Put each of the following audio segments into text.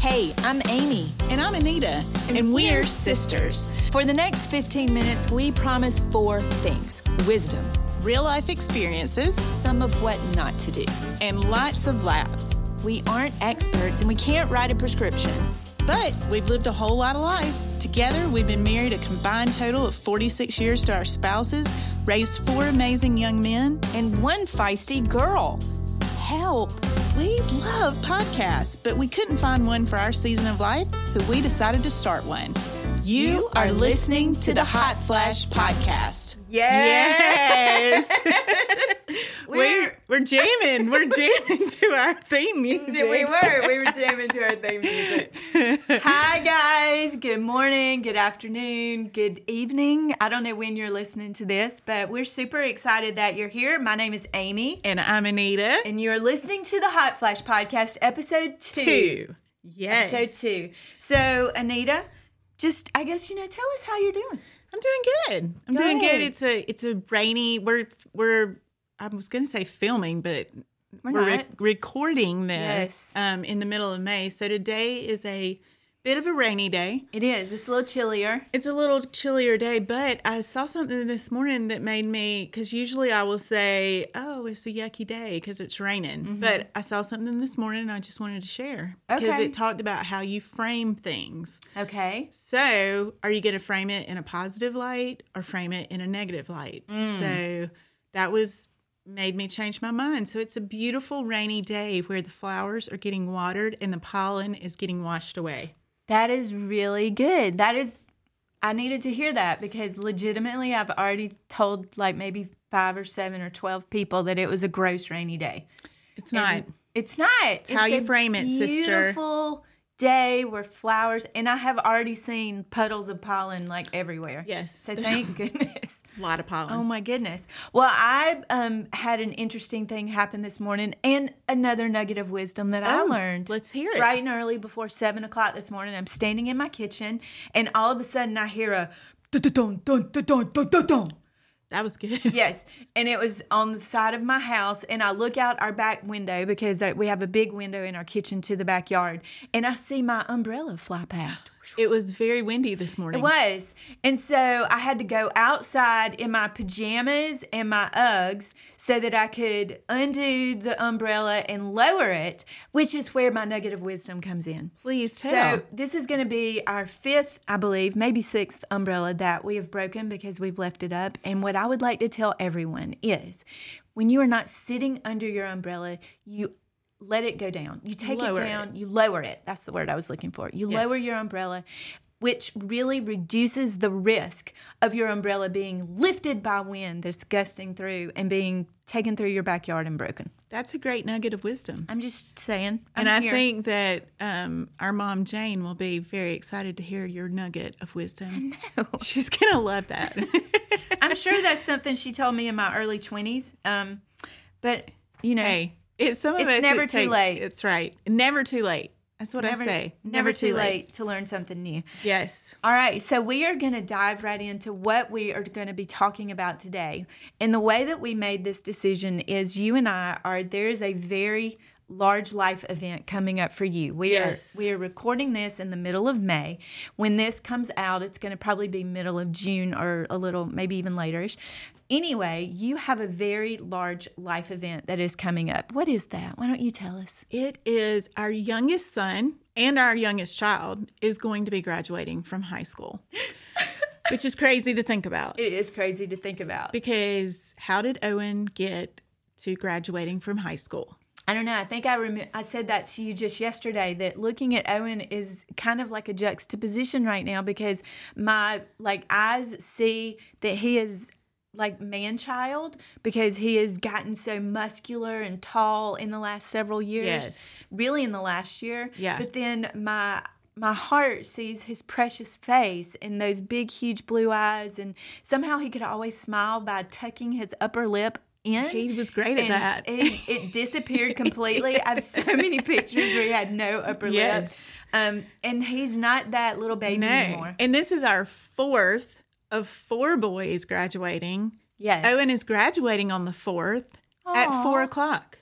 Hey, I'm Amy. And I'm Anita. And, we're sisters. For the next 15 minutes, we promise four things wisdom, Real life experiences some of what not to do. and lots of laughs. We aren't experts and we can't write a prescription. But we've lived a whole lot of life. Together, we've been married a combined total of 46 years to our spouses, raised four amazing young men. And one feisty girl. Help. We love podcasts, but we couldn't find one for our season of life, so we decided to start one. You are listening to the Hot Flash Podcast. Yes. we're we're jamming. We're jamming to our theme music. We were. We were jamming to our theme music. Hi, guys. Good morning, good afternoon, good evening. I don't know when you're listening to this, but we're super excited that you're here. My name is Amy, And I'm Anita. and you're listening to the Hot Flash Podcast, episode two. two. Yes. Episode two. So, Anita, just, I guess, you know, tell us how you're doing. I'm doing good. I'm Go doing ahead. good. It's a it's a rainy. We're we're I was going to say filming, but We're we're, re- recording this Yes. um, in the middle of May. So today is a bit of a rainy day. It is. It's a little chillier. It's a little chillier day, but I saw something this morning that made me because usually I will say, "Oh, it's a yucky day" because it's raining. Mm-hmm. But I saw something this morning and I just wanted to share because Okay. it talked about how you frame things. Okay. So, are you going to frame it in a positive light or frame it in a negative light? Mm. So, that was made me change my mind. So, it's a beautiful rainy day where the flowers are getting watered and the pollen is getting washed away. That is really good. That is, I needed to hear that because legitimately, I've already told like maybe five or seven or 12 people that it was a gross rainy day. It's not. And It's not. It's how you frame it, sister. Beautiful day were flowers, and I have already seen puddles of pollen like everywhere. Yes, So thank goodness. a lot of pollen. Oh my goodness. Well, I um, had an interesting thing happen this morning and another nugget of wisdom that I Oh, learned. let's hear it. Right and early before seven o'clock this morning, I'm standing in my kitchen and all of a sudden I hear a dun dun dun dun dun dun dun. That was good. Yes, and it was on the side of my house, and I look out our back window because uh, we have a big window in our kitchen to the backyard, and I see my umbrella fly past. It was very windy this morning. It was. And so I had to go outside in my pajamas and my Uggs so that I could undo the umbrella and lower it, which is where my nugget of wisdom comes in. Please tell. So this is going to be our fifth, I believe, maybe sixth umbrella that we have broken because we've left it up. And what I would like to tell everyone is when you are not sitting under your umbrella, you let it go down. You take Lower it it. down, you lower it. That's the word I was looking for. You lower your umbrella, which really reduces the risk of your umbrella being lifted by wind that's gusting through and being taken through your backyard and broken. That's a great nugget of wisdom. I'm just saying. and I'm I here. think that um, our mom Jane will be very excited to hear your nugget of wisdom. She's gonna love that. I'm sure that's something she told me in my early 20s. Um, but, you know, hey, it's some of It's us. it never too takes- late. It's right. Never too late. That's what never, I say. never too late to learn something new. Yes. All right, so we are going to dive right into what we are going to be talking about today. And the way that we made this decision is you and I are there is a very large life event coming up for you. We Yes. are we are recording this in the middle of May. When this comes out, it's going to probably be middle of June or a little maybe even laterish. Anyway, you have a very large life event that is coming up. What is that? Why don't you tell us? It is our youngest son and our youngest child is going to be graduating from high school, which is crazy to think about. It is crazy to think about. Because how did Owen get to graduating from high school? I don't know. I think I rem- I said that to you just yesterday that looking at Owen is kind of like a juxtaposition right now because my like eyes see that he is like man child because he has gotten so muscular and tall in the last several years. Yes. Really in the last year. Yeah. But then my my heart sees his precious face and those big huge blue eyes and somehow he could always smile by tucking his upper lip in. He was great at that. It, it disappeared completely. I have so many pictures where he had no upper lip. Yes. Um, and he's not that little baby no. anymore. And this is our fourth of four boys graduating. Yes. Owen is graduating on the fourth at four o'clock.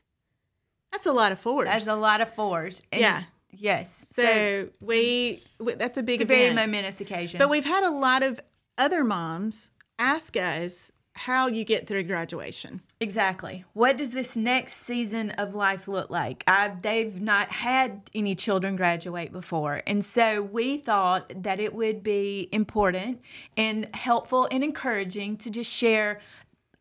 That's a lot of fours. That's a lot of fours. And Yeah. Yes. So, so we, we, that's a big it's a very momentous occasion. But we've had a lot of other moms ask us how you get through graduation. Exactly. What does this next season of life look like? I've, they've not had any children graduate before. And so we thought that it would be important and helpful and encouraging to just share.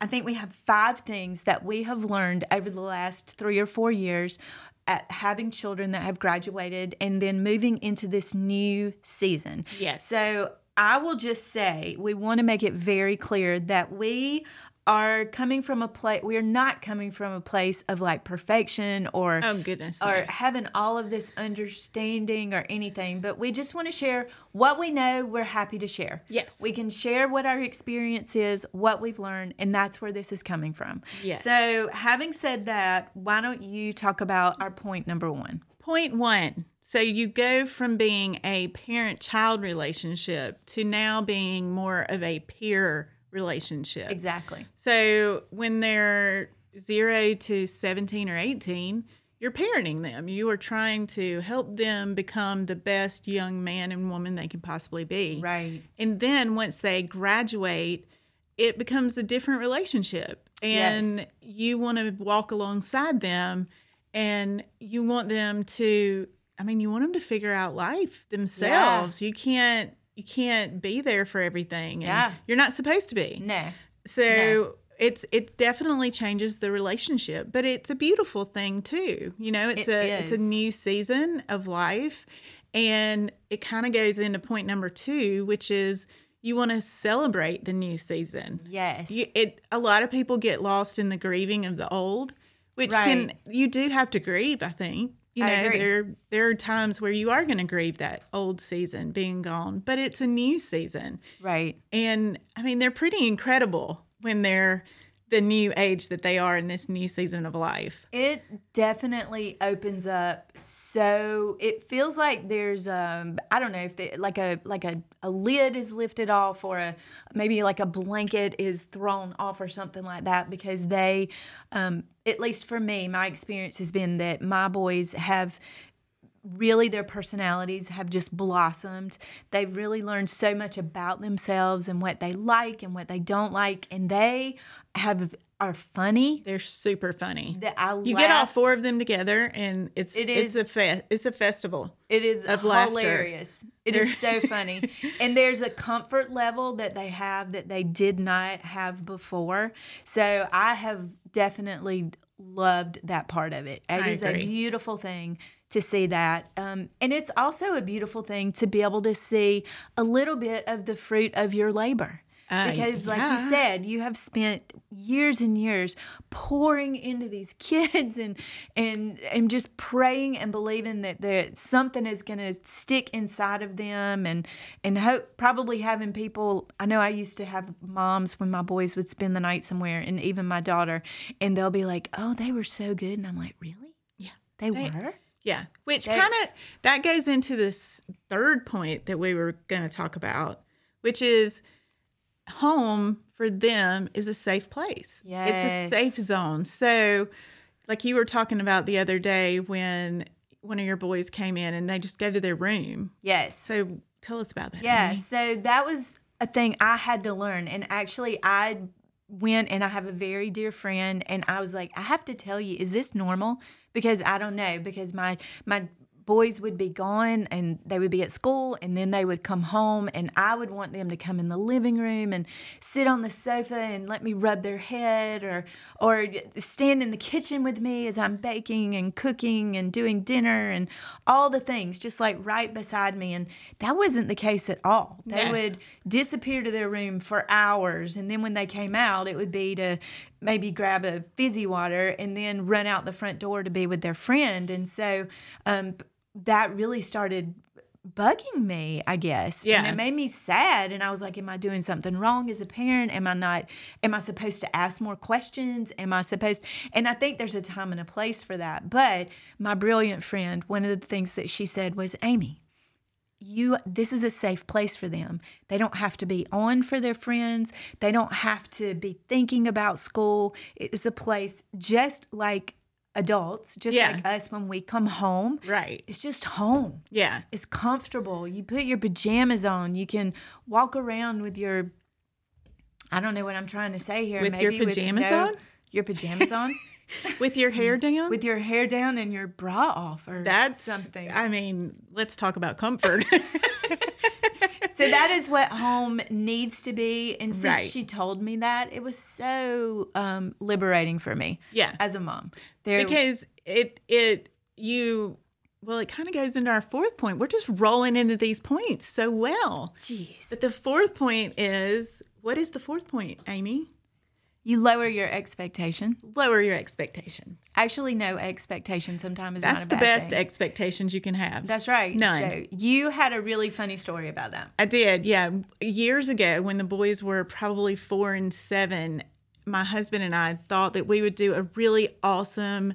I think we have five things that we have learned over the last three or four years at having children that have graduated and then moving into this new season. Yes. So I will just say we want to make it very clear that we are coming from a place we're not coming from a place of like perfection or oh goodness or no. having all of this understanding or anything but we just want to share what we know we're happy to share. Yes. We can share what our experience is what we've learned and that's where this is coming from. Yes. So having said that why don't you talk about our point number one? Point one so you go from being a parent child relationship to now being more of a peer relationship. Exactly. So when they're 0 to 17 or 18, you're parenting them. You are trying to help them become the best young man and woman they can possibly be. Right. And then once they graduate, it becomes a different relationship. And yes. you want to walk alongside them and you want them to I mean, you want them to figure out life themselves. Yeah. You can't you can't be there for everything. yeah. You're not supposed to be. No. So no. it's it definitely changes the relationship, but it's a beautiful thing too. You know, it's it a is. it's a new season of life. And it kind of goes into point number two, which is you want to celebrate the new season. Yes. You, it a lot of people get lost in the grieving of the old, which right. can you do have to grieve, I think you know there there are times where you are going to grieve that old season being gone but it's a new season. Right. And i mean they're pretty incredible when they're the new age that they are in this new season of life. It definitely opens up so it feels like there's um i don't know if they, like a like a, a lid is lifted off or a maybe like a blanket is thrown off or something like that because they um at least for me my experience has been that my boys have really their personalities have just blossomed. They've really learned so much about themselves and what they like and what they don't like and they have are funny. They're super funny. That I you laugh. get all four of them together, and it's it is, it's a fe- it's a festival. It is of hilarious. Laughter. It is so funny, and there's a comfort level that they have that they did not have before. So I have definitely loved that part of it. It I is agree. a beautiful thing to see that. Um, and it's also a beautiful thing to be able to see a little bit of the fruit of your labor. Uh, because like yeah. you said you have spent years and years pouring into these kids and and and just praying and believing that that something is going to stick inside of them and and hope probably having people I know I used to have moms when my boys would spend the night somewhere and even my daughter and they'll be like oh they were so good and I'm like really yeah they, They- were Yeah, which kind of that goes into this third point that we were going to talk about, which is home for them is a safe place. It's a safe zone. So, like you were talking about the other day when one of your boys came in and they just go to their room. yes So, tell us about that. Yeah, Amy. so that was a thing I had to learn. And actually, I went and I have a very dear friend, and I was like, I have to tell you, is this normal? Because I don't know, because my my boys would be gone and they would be at school and then they would come home and I would want them to come in the living room and sit on the sofa and let me rub their head or or stand in the kitchen with me as I'm baking and cooking and doing dinner and all the things just like right beside me and that wasn't the case at all. They No. would disappear to their room for hours and then when they came out it would be to maybe grab a fizzy water and then run out the front door to be with their friend and so um, that really started bugging me i guess. Yeah. and it made me sad. And i was like am i doing something wrong as a parent? Am i not am i supposed to ask more questions? Am i supposed and i think there's a time and a place for that. But my brilliant friend one of the things that she said was amy you this is a safe place for them. They don't have to be on for their friends. They don't have to be thinking about school. It is a place just like adults, just Yeah. like us when we come home. Right. It's just home. Yeah. It's comfortable. You put your pajamas on. You can walk around with your I don't know what I'm trying to say here. With your pajamas on? Your pajamas on? With your hair down? with your hair down and your bra off or That's something. I mean, let's talk about comfort. So that is what home needs to be. And since Right. she told me that, it was so um, liberating for me. Yeah. As a mom. There because it it you well it kind of goes into our fourth point we're just rolling into these points so well jeez. but the fourth point is what is the fourth point amy You lower your expectation. lower your expectations Actually, no expectation sometimes is not that's the bad best thing. expectations you can have That's right. None. So you had a really funny story about that. i did yeah years ago when the boys were probably four and seven my husband and i thought that we would do a really awesome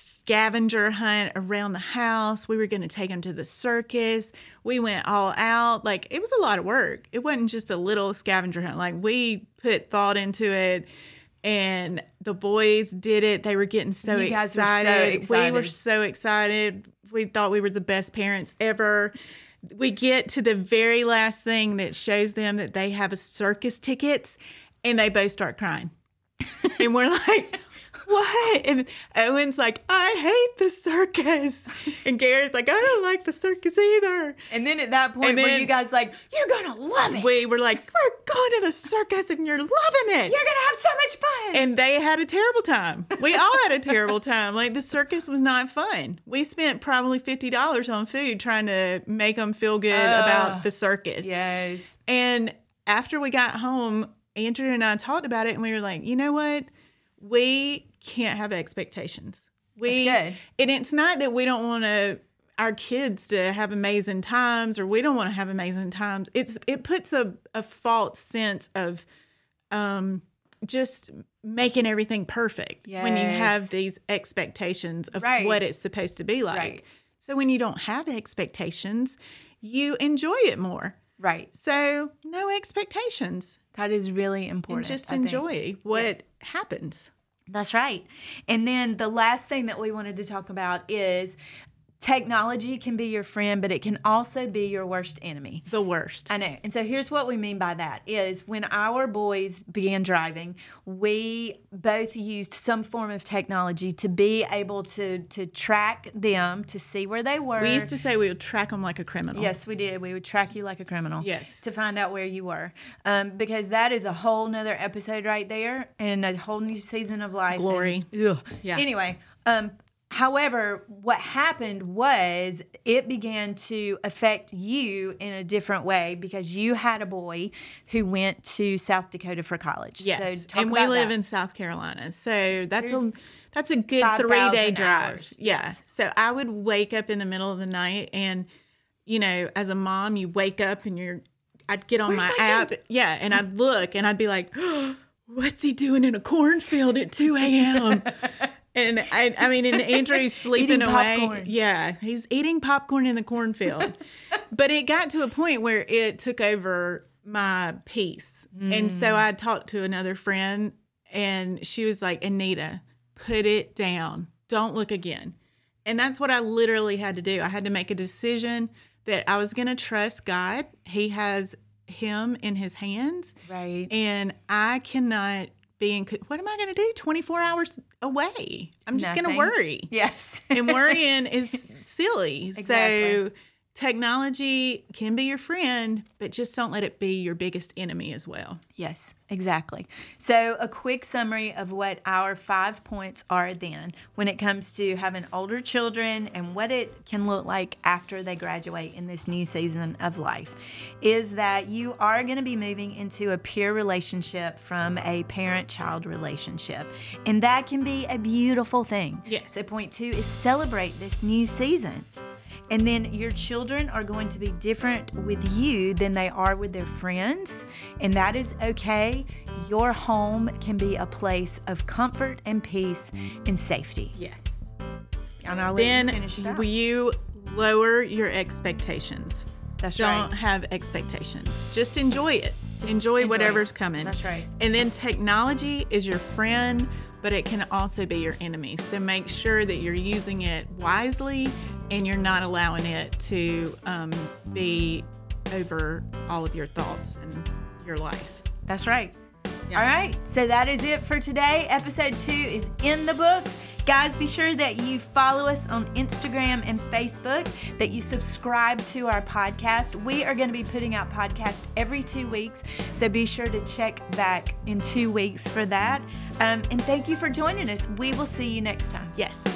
scavenger hunt around the house. We were going to take them to the circus. We went all out. Like it was a lot of work. It wasn't just a little scavenger hunt. Like we put thought into it and the boys did it. They were getting so, were so excited. We were so excited. We thought we were the best parents ever. We get to the very last thing that shows them that they have a circus tickets and they both start crying. and we're like, what? And Owen's like, I hate the circus. And Garrett's like, I don't like the circus either. And then at that point, And were you guys like, you're going to love it. We were like, we're going to the circus and you're loving it. You're going to have so much fun. and they had a terrible time. We all had a terrible time. Like the circus was not fun. We spent probably $50 on food trying to make them feel good about the circus. yes. And after we got home, Andrew and I talked about it and we were like, you know what? We can't have expectations. We and it's not that we don't want to our kids to have amazing times or we don't want to have amazing times. It's it puts a, a false sense of um just making everything perfect when you have these expectations of Right. what it's supposed to be like. Right. So when you don't have expectations, you enjoy it more. Right. So no expectations. That is really And important. just I think. enjoy what happens. That's right. And then the last thing that we wanted to talk about is technology can be your friend, but it can also be your worst enemy. The worst. I know. And so here's what we mean by that is when our boys began driving, we both used some form of technology to be able to to track them, to see where they were. we used to say we would track them like a criminal. Yes, we did. We would track you like a criminal. Yes. To find out where you were. Um, because that is a whole nother episode right there and a whole new season of life. Glory. And- ugh. Yeah. Anyway, um, however, what happened was it began to affect you in a different way because you had a boy who went to South Dakota for college. Yes. So and we live that. in South Carolina. So that's a that's a good three day drive. hours. Yeah. Yes. So I would wake up in the middle of the night and you know, as a mom, you wake up and you're I'd get on Where's my, my app. Yeah. And I'd look and I'd be like, what's he doing in a cornfield at 2 a.m.? And I, I mean, and Andrew's sleeping away. popcorn. Yeah, he's eating popcorn in the cornfield. but it got to a point where it took over my peace. And so mm. I talked to another friend, and she was like, Anita, put it down. Don't look again. And that's what I literally had to do. I had to make a decision that I was going to trust God. He has him in his hands right. and I cannot be in. What am I going to do? Twenty four hours away. I'm just going to worry, Yes. and worrying is silly. So Exactly. Technology can be your friend, but just don't let it be your biggest enemy as well. Yes, exactly. So, a quick summary of what our five points are then when it comes to having older children and what it can look like after they graduate in this new season of life is that you are going to be moving into a peer relationship from a parent child relationship. And that can be a beautiful thing. Yes. So, point two is celebrate this new season. And then your children are going to be different with you than they are with their friends. And that is okay. Your home can be a place of comfort and peace and safety. Yes. And I'll let Then you will you lower your expectations? That's right. Don't have expectations. Just enjoy it. enjoy enjoy whatever's it. coming. That's right. And then technology is your friend, but it can also be your enemy. So make sure that you're using it wisely and you're not allowing it to um, be over all of your thoughts and your life. That's right. Yeah. All right. So that is it for today. Episode two is in the books. Guys, be sure that you follow us on Instagram and Facebook, that you subscribe to our podcast. We are going to be putting out podcasts every two weeks, so be sure to check back in two weeks for that. Um, and thank you for joining us. We will see you next time. Yes.